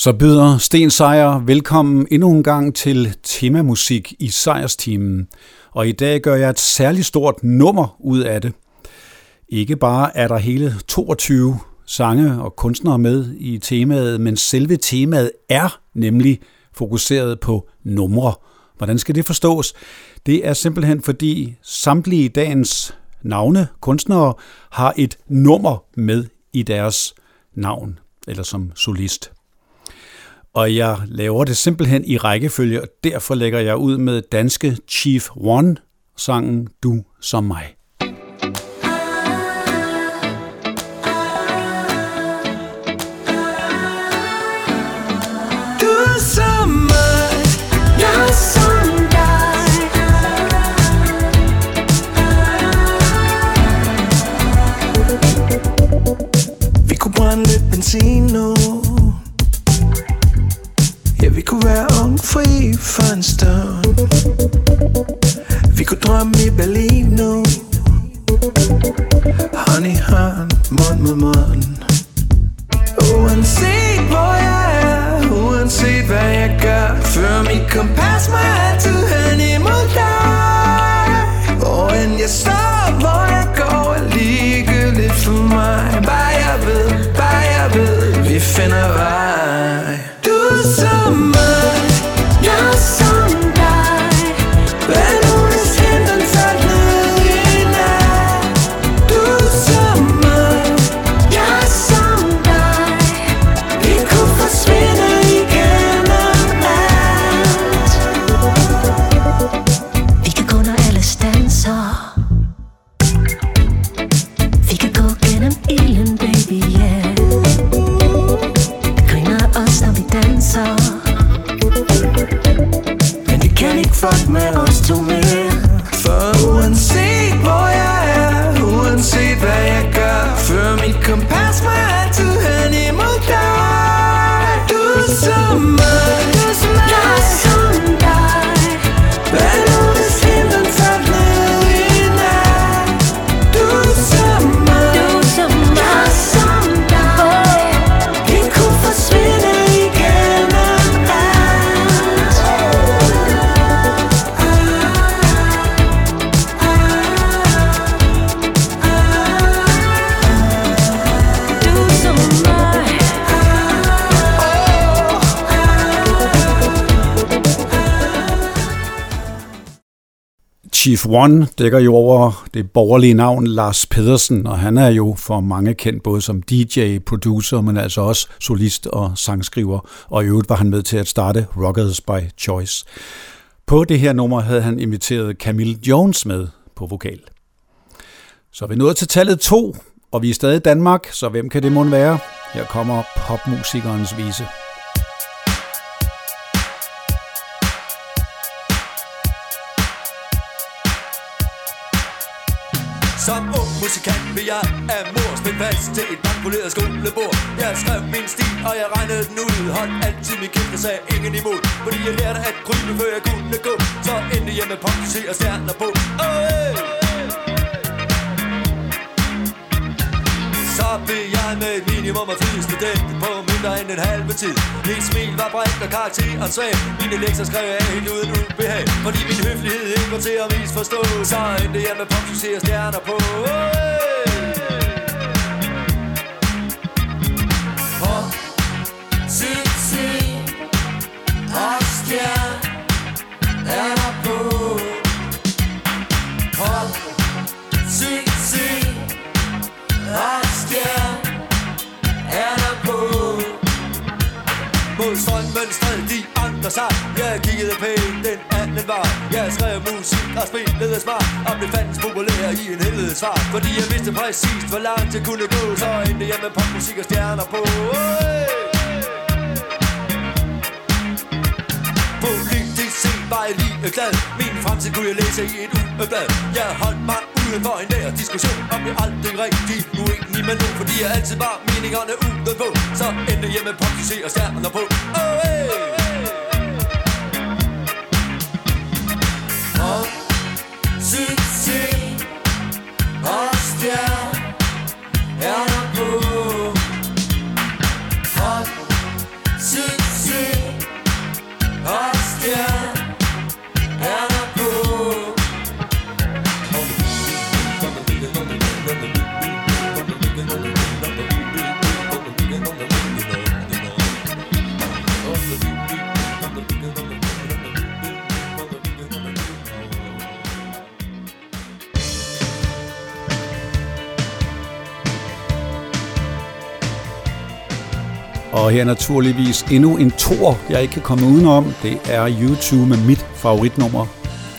Så byder Sten Sejer velkommen endnu en gang til temamusik i Sejersteamen. Og i dag gør jeg et særligt stort nummer ud af det. Ikke bare er der hele 22 sange og kunstnere med i temaet, men selve temaet er nemlig fokuseret på numre. Hvordan skal det forstås? Det er simpelthen fordi samtlige dagens navne, kunstnere, har et nummer med i deres navn, eller som solist og jeg laver det simpelthen i rækkefølge, og derfor lægger jeg ud med danske Chief One, sangen Du som mig. Lidt benzin nu vi kunne være ung fri for en stund. Vi kunne drømme i Berlin nu. Hånd i hånd, mund mod mund. Uanset hvor jeg er, uanset hvad jeg gør Før mit kompas mig altid hen imod dig. Og end jeg står, hvor jeg går er ligegyldigt for mig. Bare jeg ved, bare jeg ved, vi finder vej. Chief One dækker jo over det borgerlige navn Lars Pedersen, og han er jo for mange kendt både som DJ, producer, men altså også solist og sangskriver, og i øvrigt var han med til at starte Rockers by Choice. På det her nummer havde han inviteret Camille Jones med på vokal. Så vi nået til tallet 2, og vi er stadig i Danmark, så hvem kan det måtte være? Her kommer popmusikernes vise. Musikant men jeg er mor spændt fast til et bankpoleret skolebord. Jeg skrev min stil, og jeg regnede den ud. Holdt altid min kæft, og sagde ingen imod. Fordi jeg lærte at krybe, før jeg kunne gå. Så endte jeg med pop, og stjerner på. Oh, hey. Så blev jeg med et minimum af fri student På mindre end en halve tid. Mit smil var bredt og karakteren svag Mine lektier skrev jeg helt uden ubehag. Fordi min høflighed ikke var til at misforstå Så endte jeg med pop, og stjerner på. Hey. Så sig Jeg kiggede pænt den anden vej. Jeg skrev musik og spillede smart. Og blev fandens populær i en helvede svar Fordi jeg vidste præcis hvor langt jeg kunne gå. Så endte jeg med popmusik og stjerner på. Hey! Politisk set var jeg lige glad. Min fremtid kunne jeg læse i et ugeblad. Jeg holdt mig uden for en nær diskussion. Og blev aldrig rigtig uenig med nogen. Fordi jeg altid var meningerne udenpå Så endte jeg med popmusik og stjerner på. Oh, hey! Og Og her naturligvis endnu en tor, jeg ikke kan komme udenom. Det er YouTube med mit favoritnummer,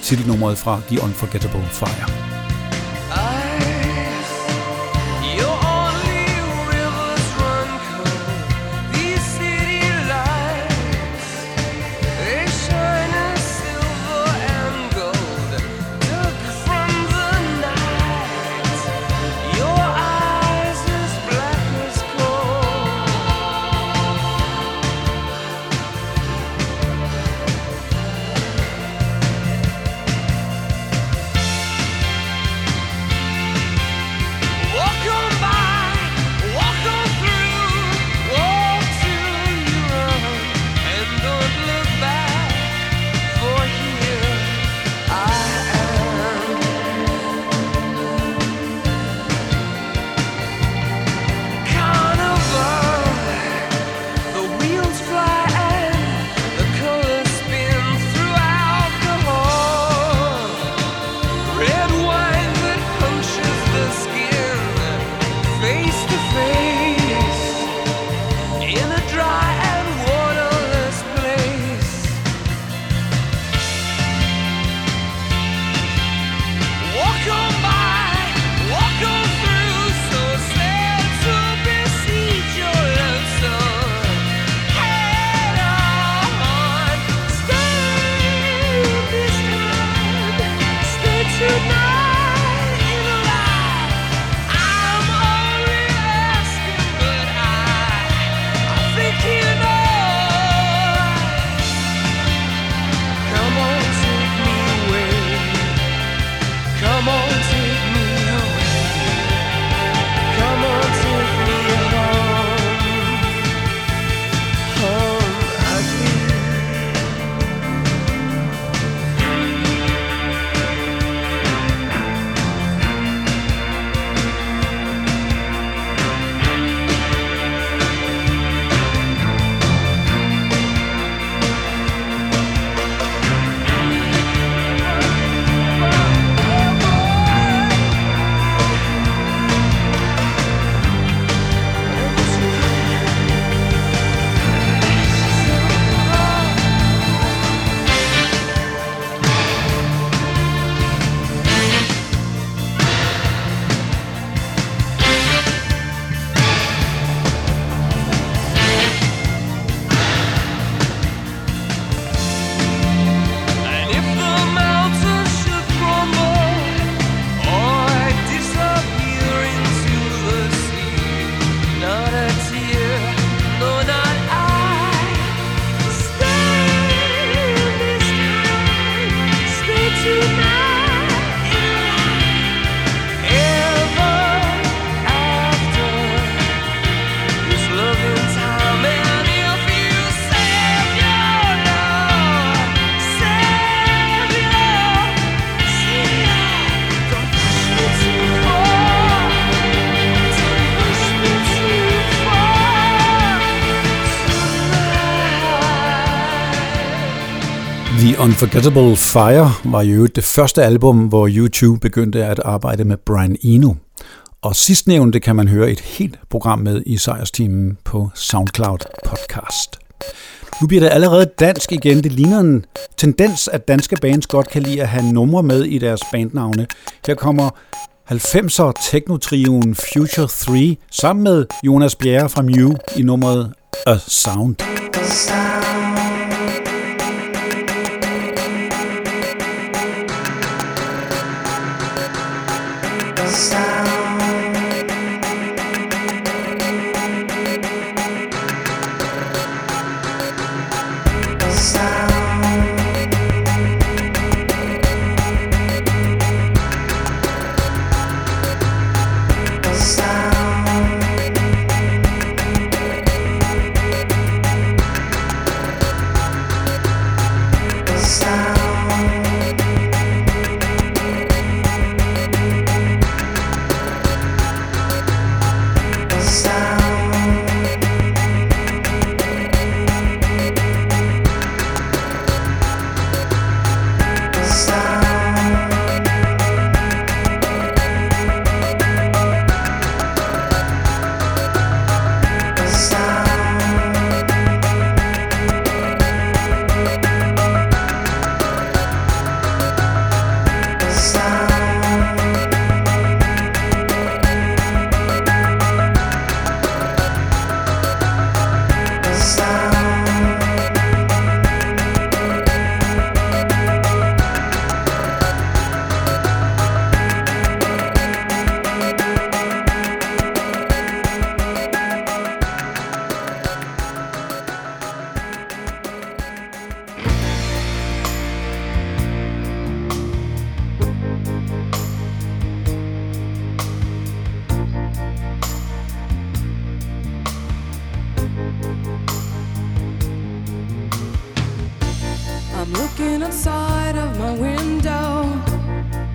titelnummeret fra The Unforgettable Fire. Unforgettable Fire var jo det første album, hvor YouTube begyndte at arbejde med Brian Eno. Og sidstnævnte kan man høre et helt program med i sejrsteamen på SoundCloud podcast. Nu bliver det allerede dansk igen. Det ligner en tendens, at danske bands godt kan lide at have numre med i deres bandnavne. Her kommer 90'er teknotrioen Future 3 sammen med Jonas Bjerre fra Mew i nummeret A Sound. Sound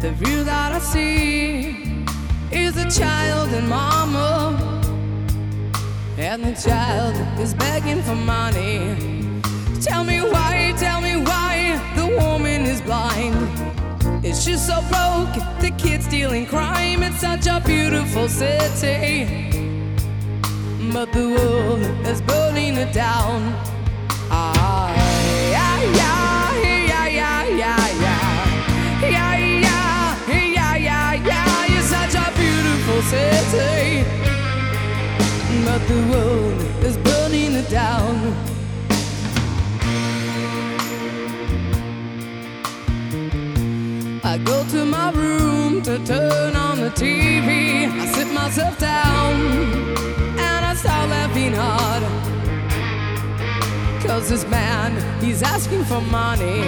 The view that I see is a child and mama. And the child is begging for money. Tell me why, tell me why the woman is blind. Is she so broke? The kids stealing crime. It's such a beautiful city. But the world is burning it down. Beautiful city. But the world is burning it down. I go to my room to turn on the TV. I sit myself down and I start laughing hard. Cause this man, he's asking for money.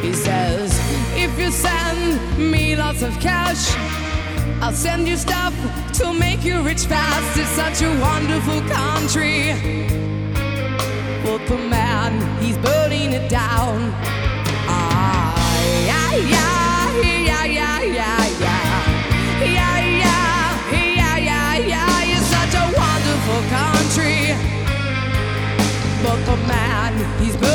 He says, If you send me lots of cash, I'll send you stuff to make you rich fast. It's such a wonderful country. But the man, he's burning it down. Ah, yeah, yeah, yeah, yeah, yeah, yeah. Yeah, yeah, yeah, yeah, yeah. It's such a wonderful country. But the man, he's burning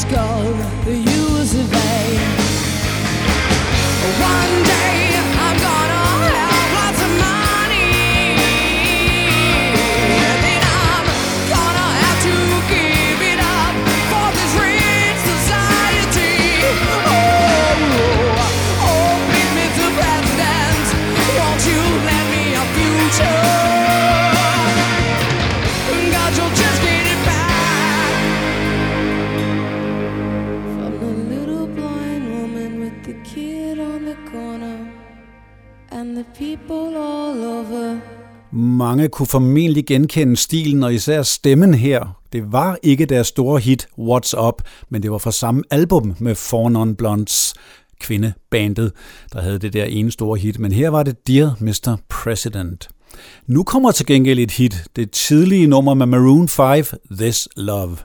And it's called the use of A. Mange kunne formentlig genkende stilen og især stemmen her. Det var ikke deres store hit What's Up, men det var fra samme album med Four Non Blondes kvindebandet, der havde det der ene store hit. Men her var det Dear Mr. President. Nu kommer til gengæld et hit, det tidlige nummer med Maroon 5, This Love.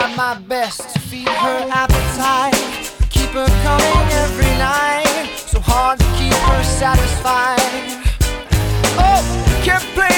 Tried my best to feed her appetite, keep her coming every night. So hard to keep her satisfied. Oh, kept playing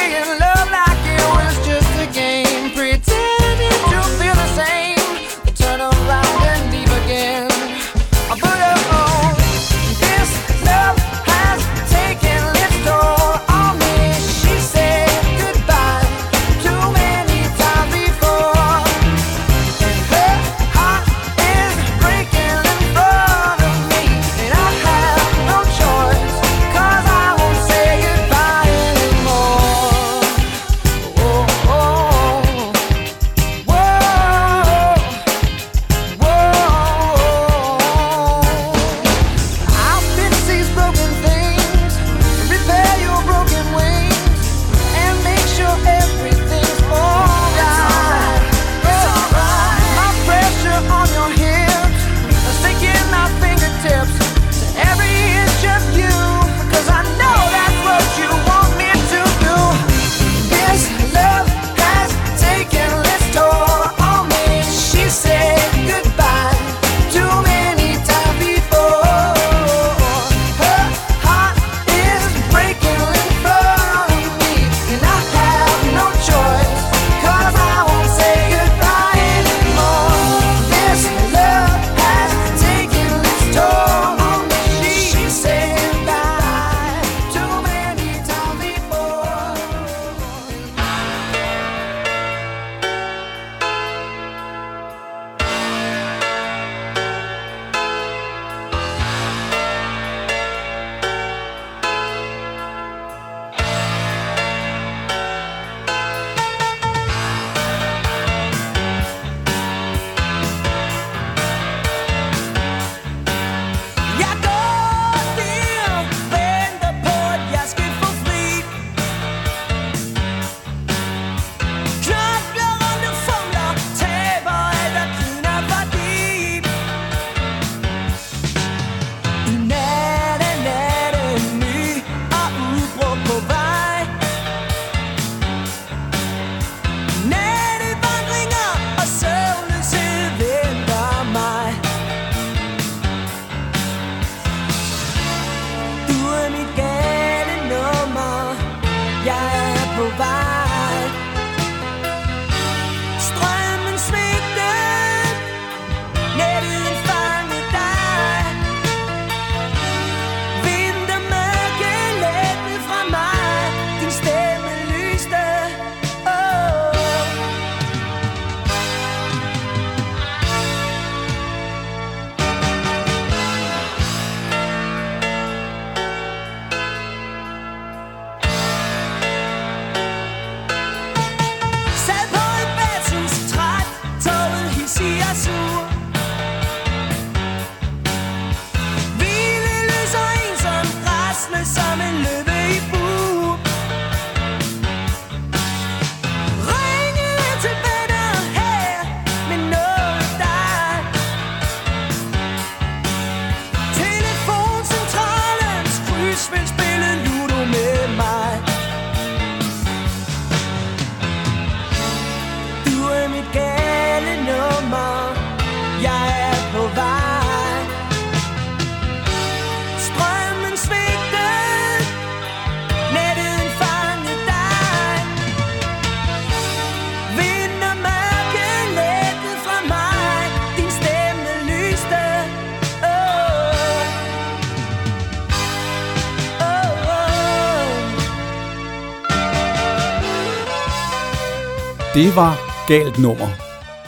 Det var galt nummer,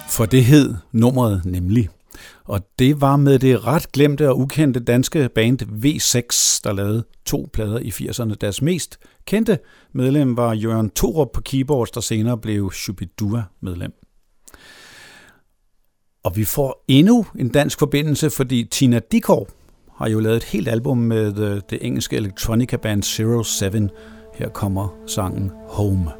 for det hed nummeret nemlig. Og det var med det ret glemte og ukendte danske band V6, der lavede to plader i 80'erne. Deres mest kendte medlem var Jørgen Torup på keyboards, der senere blev Shubidua medlem. Og vi får endnu en dansk forbindelse, fordi Tina Dikov har jo lavet et helt album med øh, det engelske electronica band Zero Seven. Her kommer sangen Home.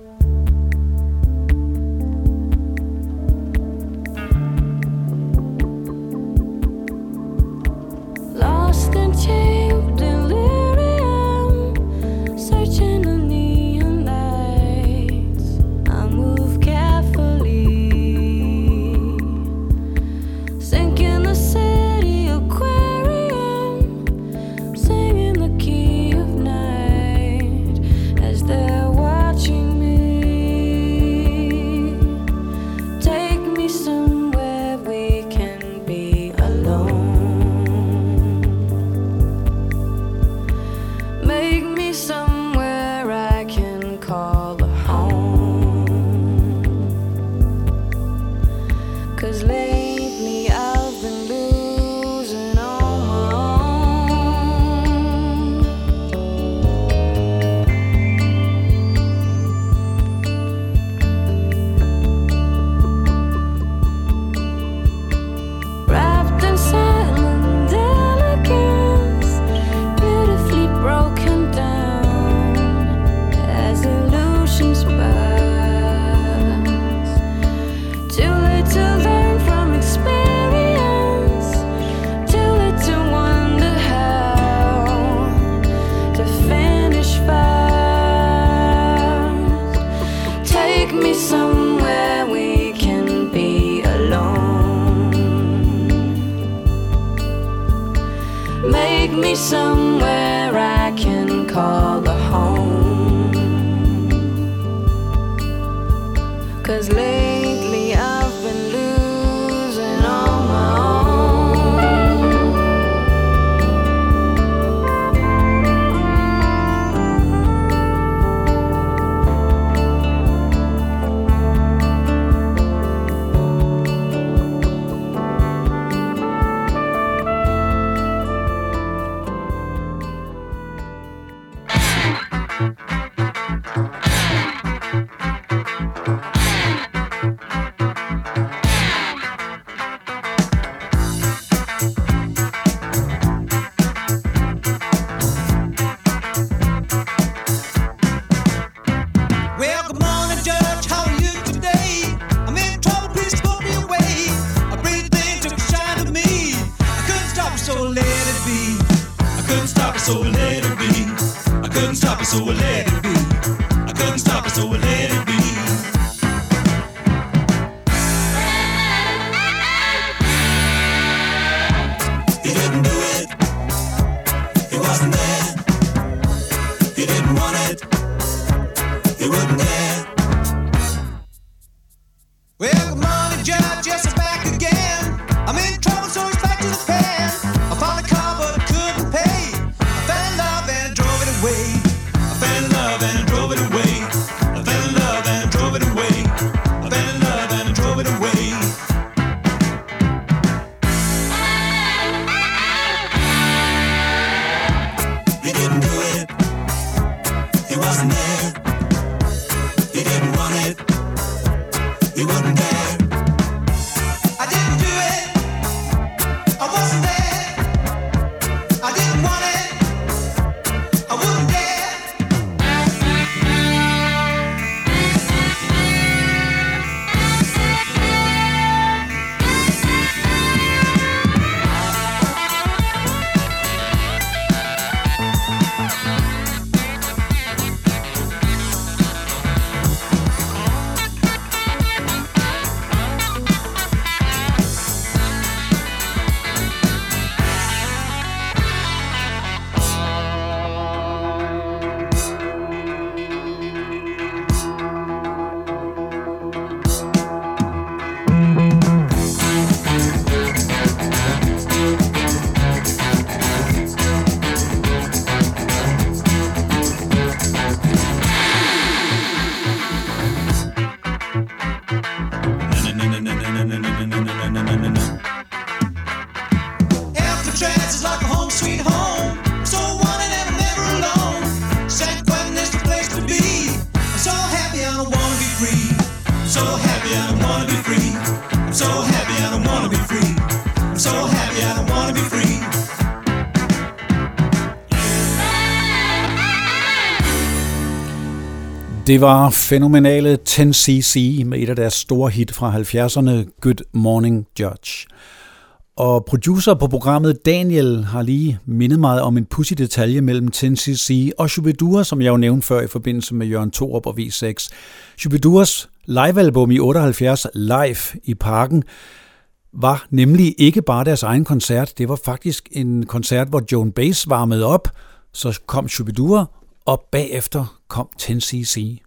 it, so I let it be. I couldn't stop it, so I let it be. Det var fænomenale 10cc med et af deres store hit fra 70'erne, Good Morning Judge. Og producer på programmet Daniel har lige mindet mig om en pussy detalje mellem 10cc og Shubidua, som jeg jo nævnte før i forbindelse med Jørgen Thorup og V6. Shubiduas livealbum i 78, Live i Parken, var nemlig ikke bare deres egen koncert, det var faktisk en koncert, hvor Joan Baez varmede op, så kom Shubidua og bagefter kom 10cc.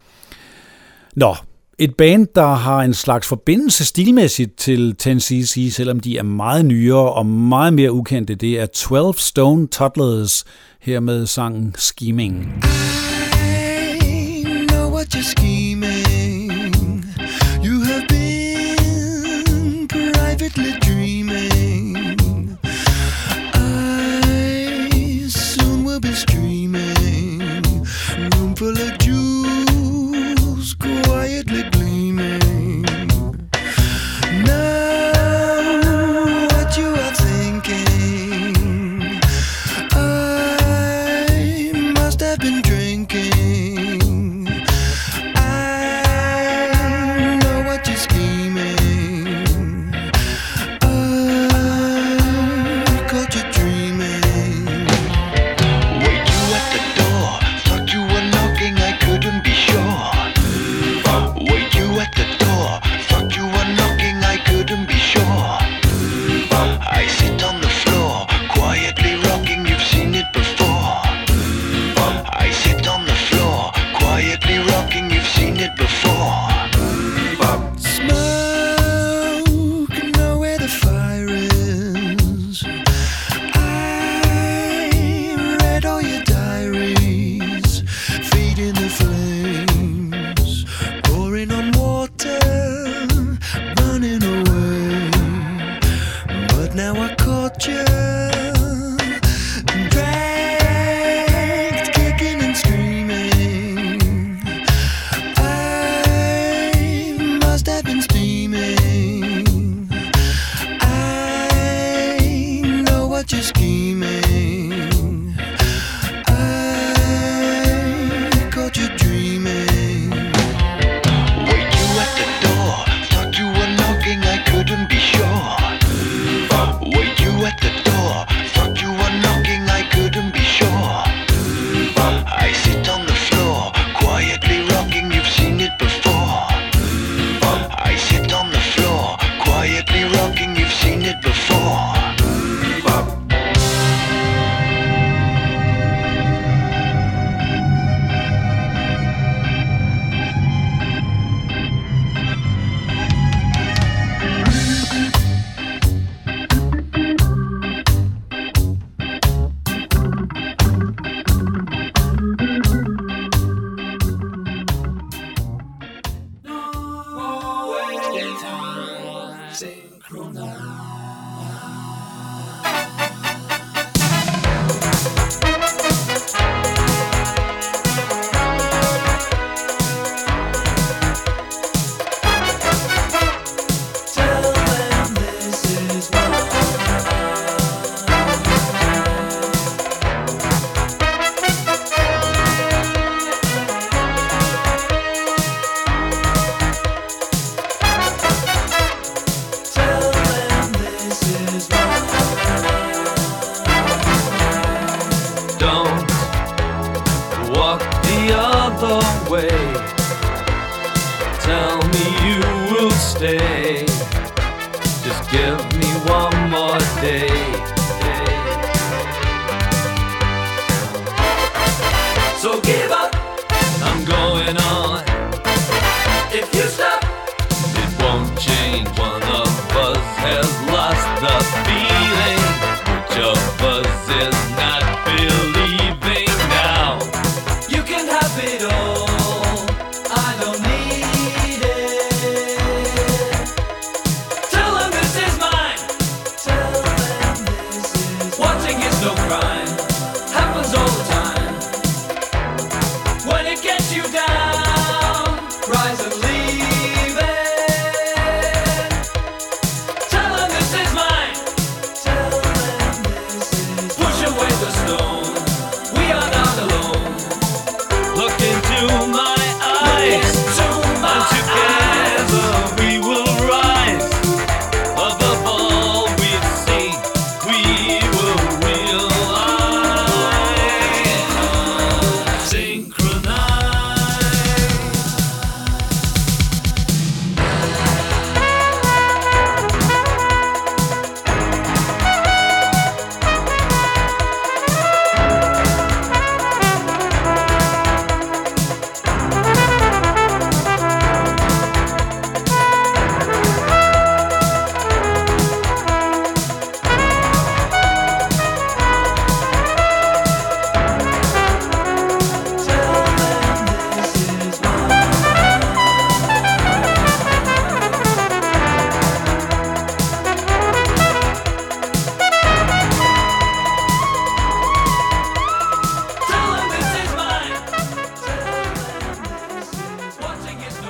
Nå, et band, der har en slags forbindelse stilmæssigt til 10cc, selvom de er meget nyere og meget mere ukendte, det er 12 Stone Toddlers her med sangen Scheming. I know what you're scheming. You have been privately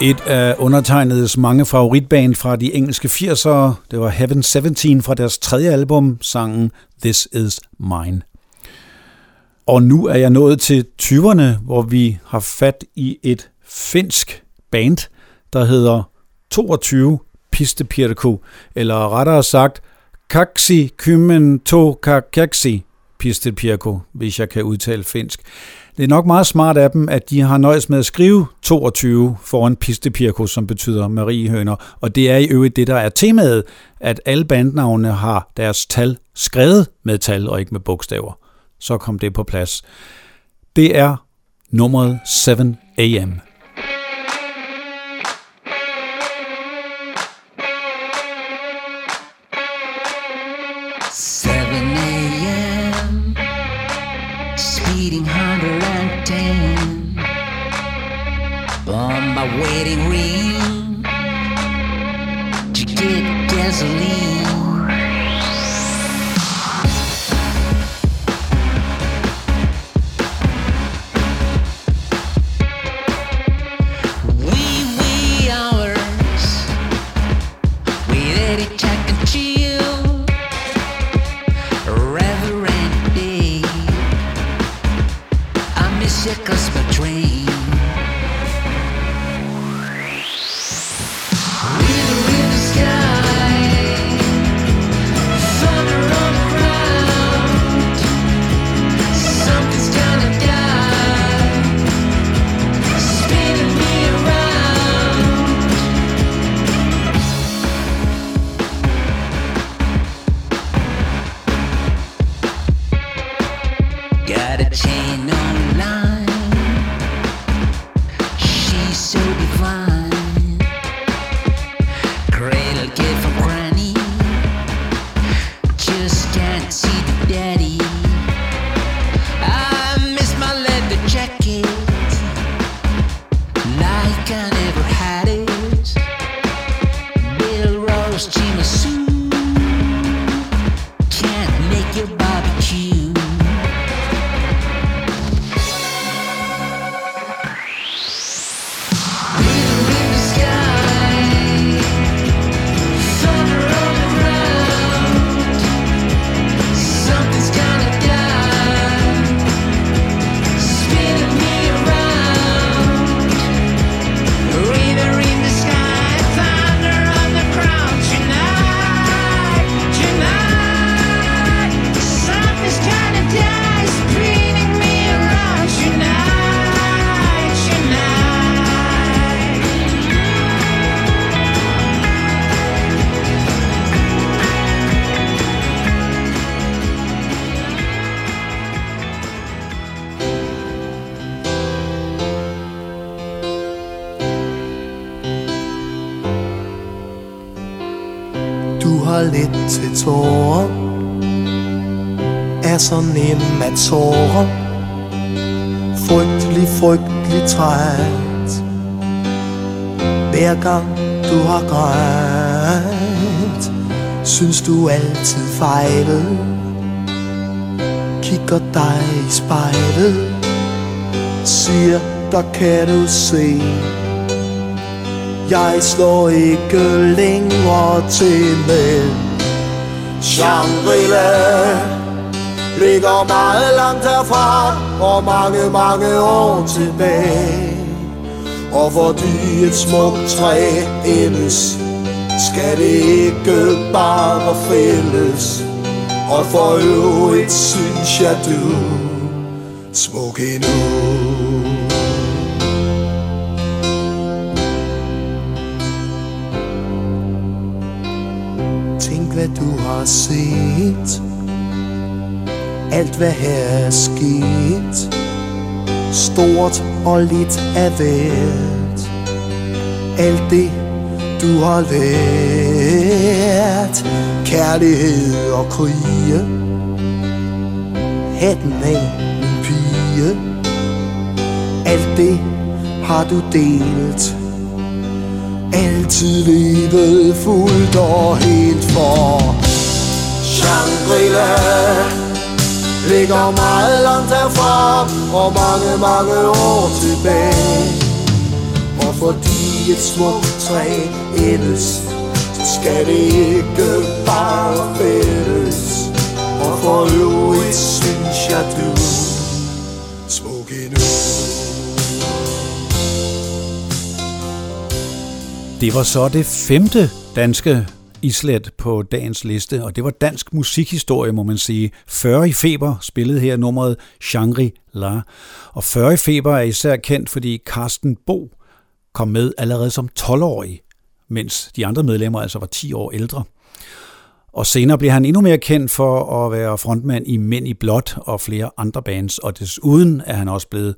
Et af undertegnedes mange favoritband fra de engelske 80'ere, det var Heaven 17 fra deres tredje album, sangen This Is Mine. Og nu er jeg nået til 20'erne, hvor vi har fat i et finsk band, der hedder 22 Pistepirku, eller rettere sagt Kaksi Kymen To Kaksi Pistepirku, hvis jeg kan udtale finsk. Det er nok meget smart af dem, at de har nøjes med at skrive 22 foran Pistepirkus, som betyder Mariehøner. Og det er i øvrigt det, der er temaet, at alle bandnavne har deres tal skrevet med tal og ikke med bogstaver. Så kom det på plads. Det er nummeret 7 AM. 110 wedding ring to get gasoline. Så af tårer? Frygtelig, frygtelig træt. Hver gang du har grædt Synes du altid fejlet. Kigger dig i spejlet Siger, der kan du se. Jeg slår ikke længere til med Shangri-La Ligger meget langt herfra Og mange, mange år tilbage. Og fordi et smukt træ endes Skal det ikke bare fælles Og for øvrigt synes jeg du Smuk endnu. Hvad du har set. Alt hvad her er sket. Stort og lidt af hvert Alt det du har lært. Kærlighed og krige. Hatten af min pige. Alt det har du delt. Altid livet fuldt og helt for. Shangri-La. Ligger meget langt herfra Og mange, mange år tilbage. Og fordi et smukt træ ældes Så skal det ikke bare fældes. Og for øvrigt synes jeg du Smuk endnu. Det var så det femte danske islet på dagens liste, og det var dansk musikhistorie, må man sige. 40 i feber spillede her nummeret Shangri-La. Og 40 i feber er især kendt, fordi Carsten Bo kom med allerede som 12-årig, mens de andre medlemmer altså var 10 år ældre. Og senere blev han endnu mere kendt for at være frontmand i Mænd i Blåt og flere andre bands, og desuden er han også blevet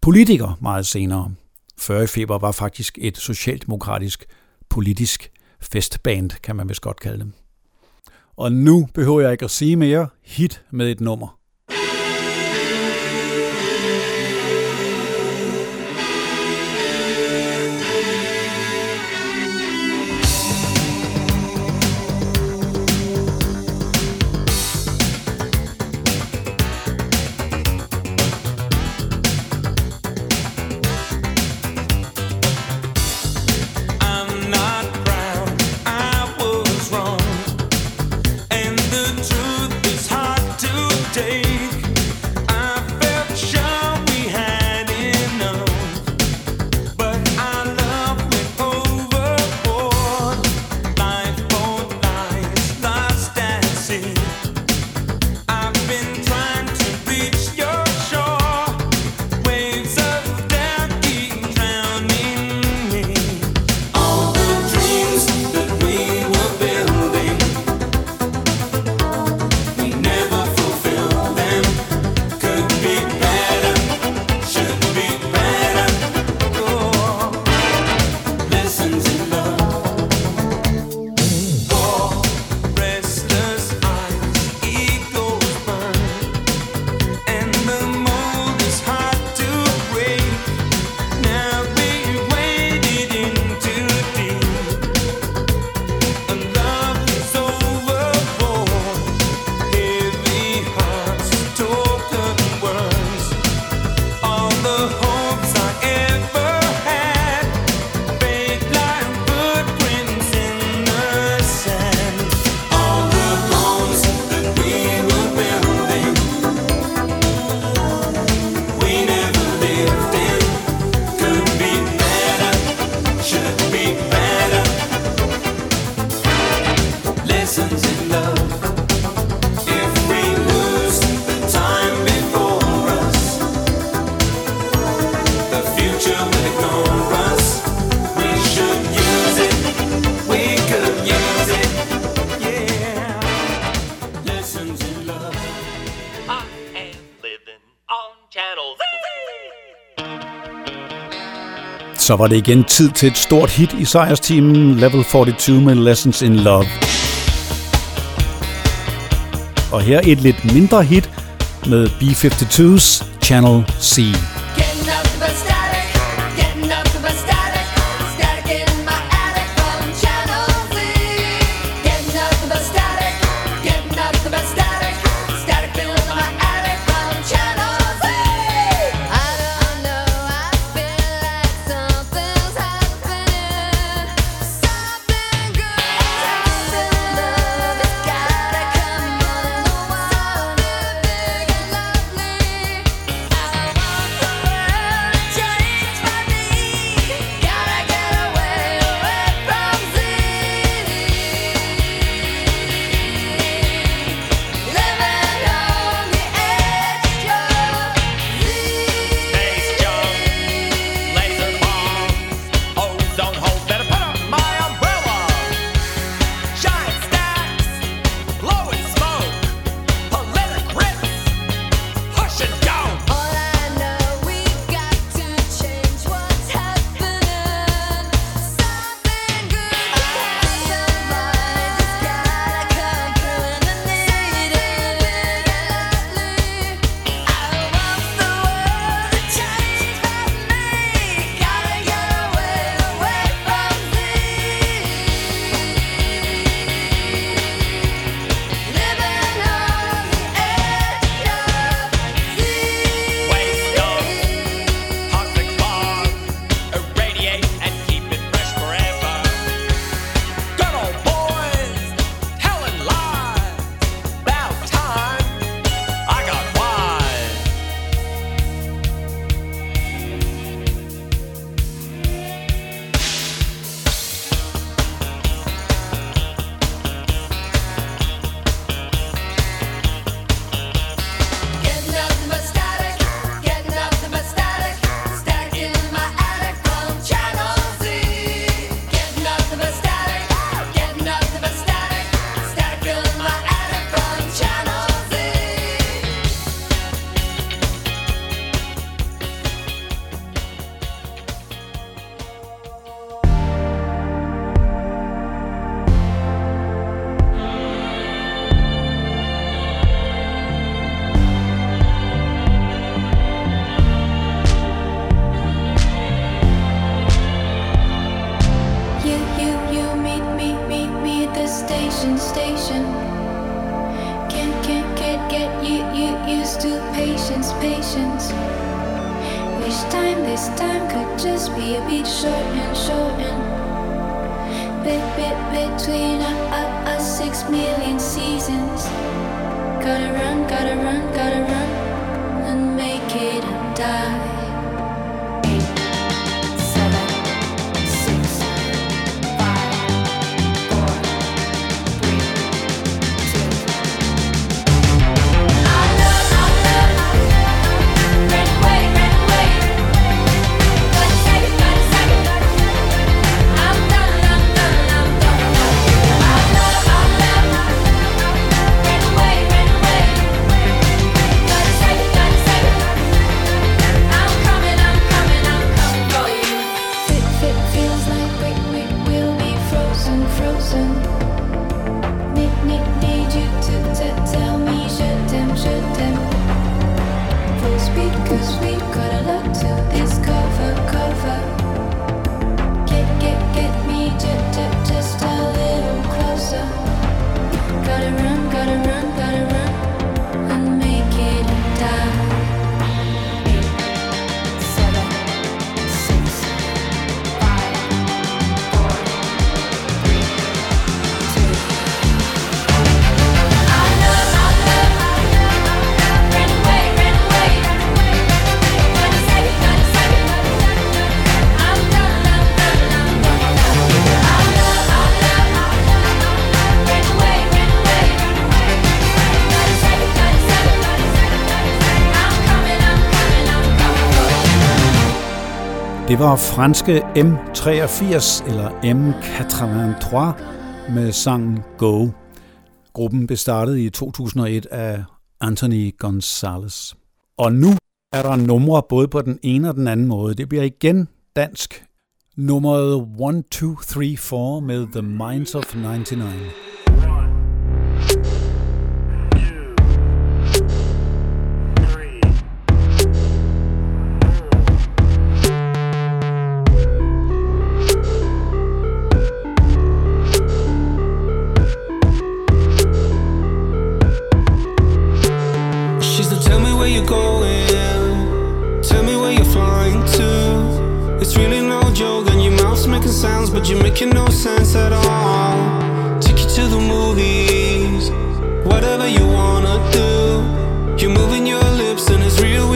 politiker meget senere. 40 i feber var faktisk et socialdemokratisk politisk festband, kan man vist godt kalde dem. Og nu behøver jeg ikke at sige mere. Hit med et nummer. Så var det igen tid til et stort hit i sejrsteamen Level 42 med Lessons in Love. Og her et lidt mindre hit med B-52's Channel C. Nick, Nick. Det var franske M83 eller M83 med sangen Go. Gruppen blev startet i 2001 af Anthony Gonzalez. Og nu er der numre både på den ene og den anden måde. Det bliver igen dansk. Nummeret 1234 med The Minds of 99. sounds, but you're making no sense at all. Take you to the movies, whatever you wanna do. You're moving your lips, and it's real.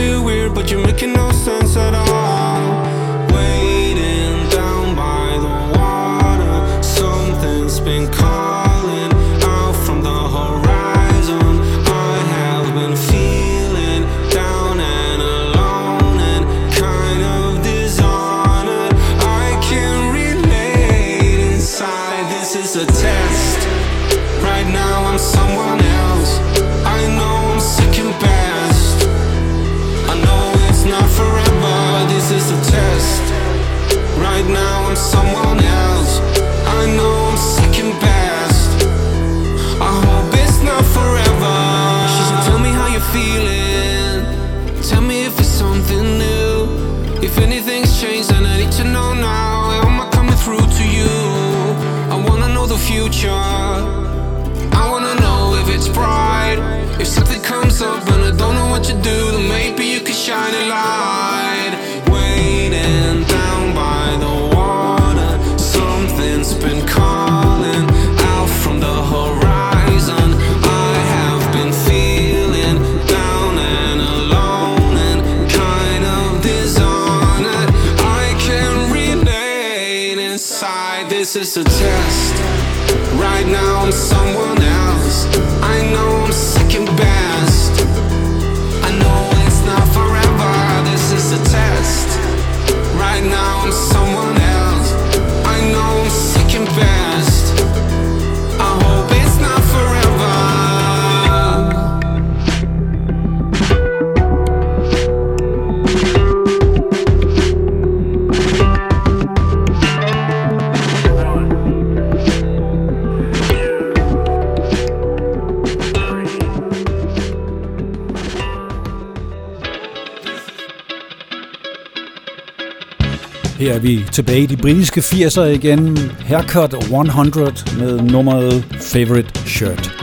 Her er vi tilbage i de britiske 80'er igen. Haircut 100 med nummeret Favorite Shirt.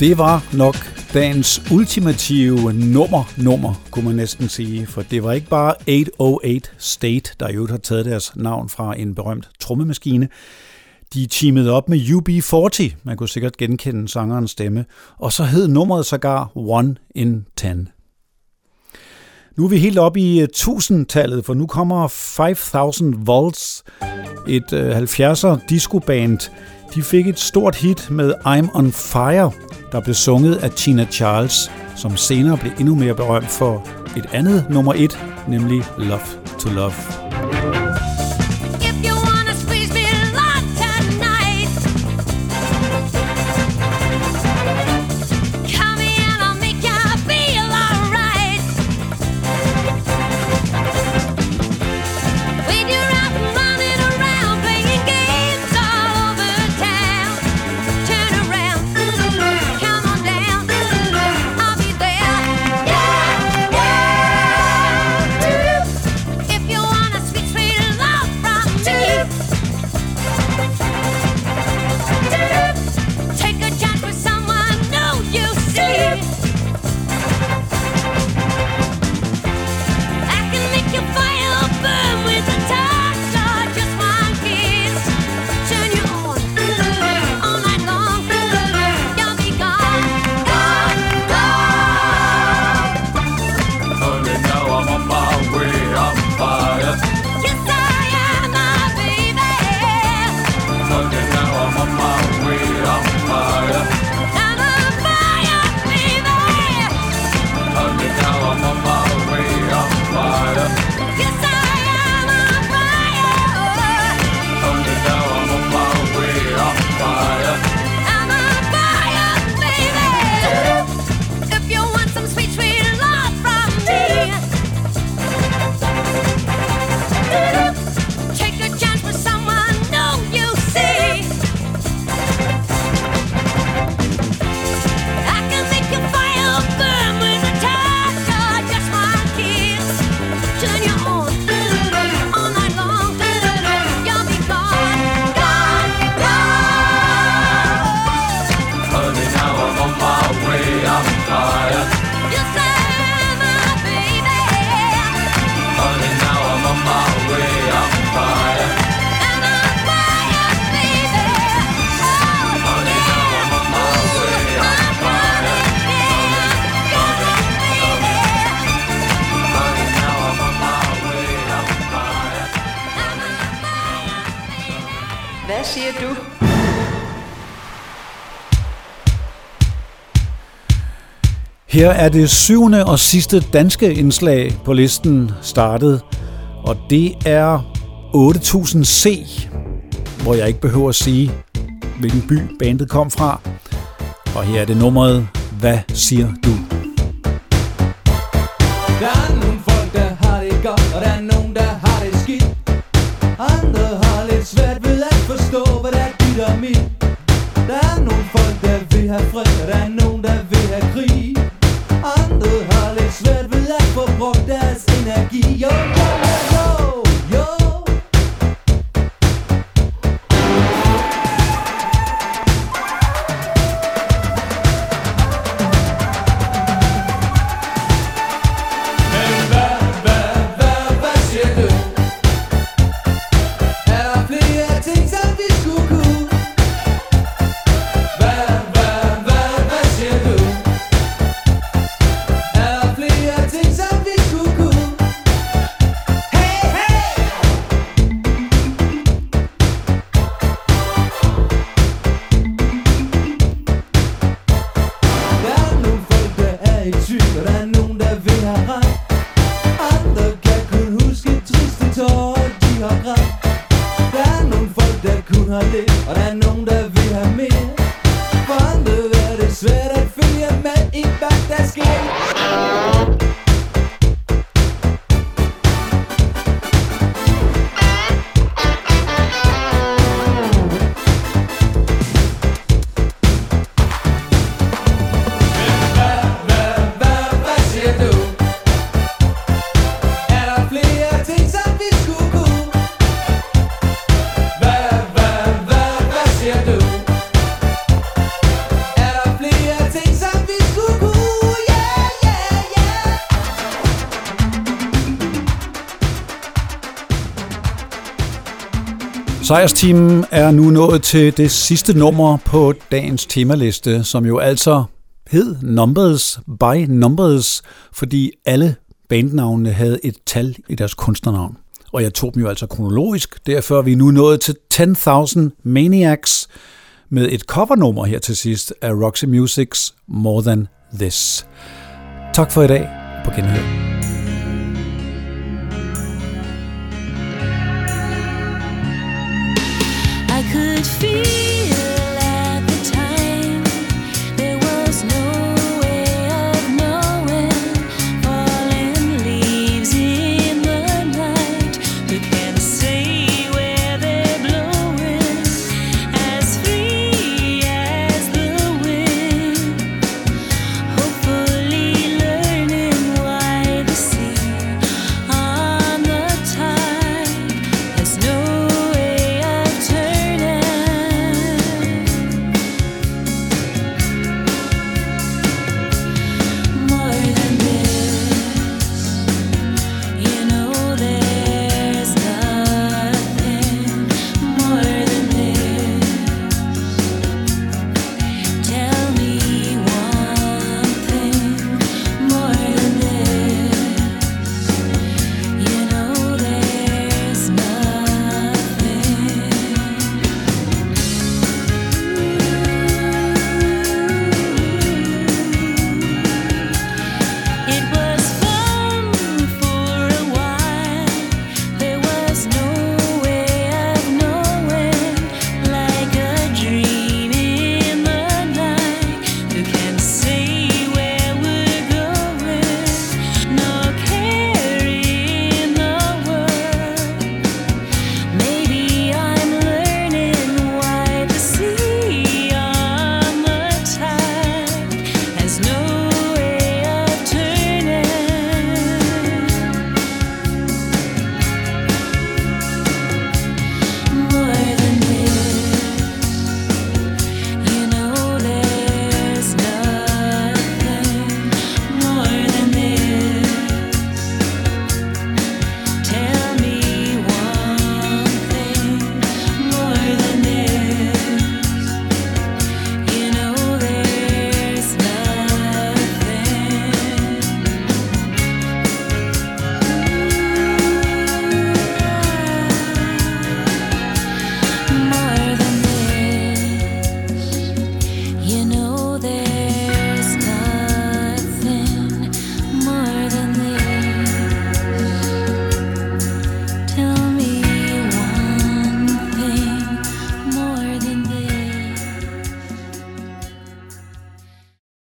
Det var nok dagens ultimative nummer, nummer, kunne man næsten sige. For det var ikke bare 808 State, der i øvrigt har taget deres navn fra en berømt trommemaskine. De teamede op med UB40, man kunne sikkert genkende sangerens stemme, og så hed nummeret sågar One in Ten. Nu er vi helt op i øh, tusindtallet, for nu kommer 5000 Volts, et øh, 70'er discoband, de fik et stort hit med I'm on Fire, der blev sunget af Tina Charles, som senere blev endnu mere berømt for et andet nummer et, nemlig Love to Love. Her er det syvende og sidste danske indslag på listen startet, og det er 8000C, hvor jeg ikke behøver at sige, hvilken by bandet kom fra. Og her er det nummeret Hvad siger du? Der er nogle folk, der har det godt, og der er nogen, der har det skidt. Andre har lidt svært ved at forstå, hvad der er dit og mit. Der er nogle folk, der vil have fred, young. Hvad Sejrsteamen er nu nået til det sidste nummer på dagens temaliste, som jo altså hed Numbers by Numbers, fordi alle bandnavnene havde et tal i deres kunstnernavn. Og jeg tog dem jo altså kronologisk, derfor er vi nu nået til 10.000 Maniacs med et covernummer her til sidst af Roxy Musics More Than This. Tak for i dag. På genhør.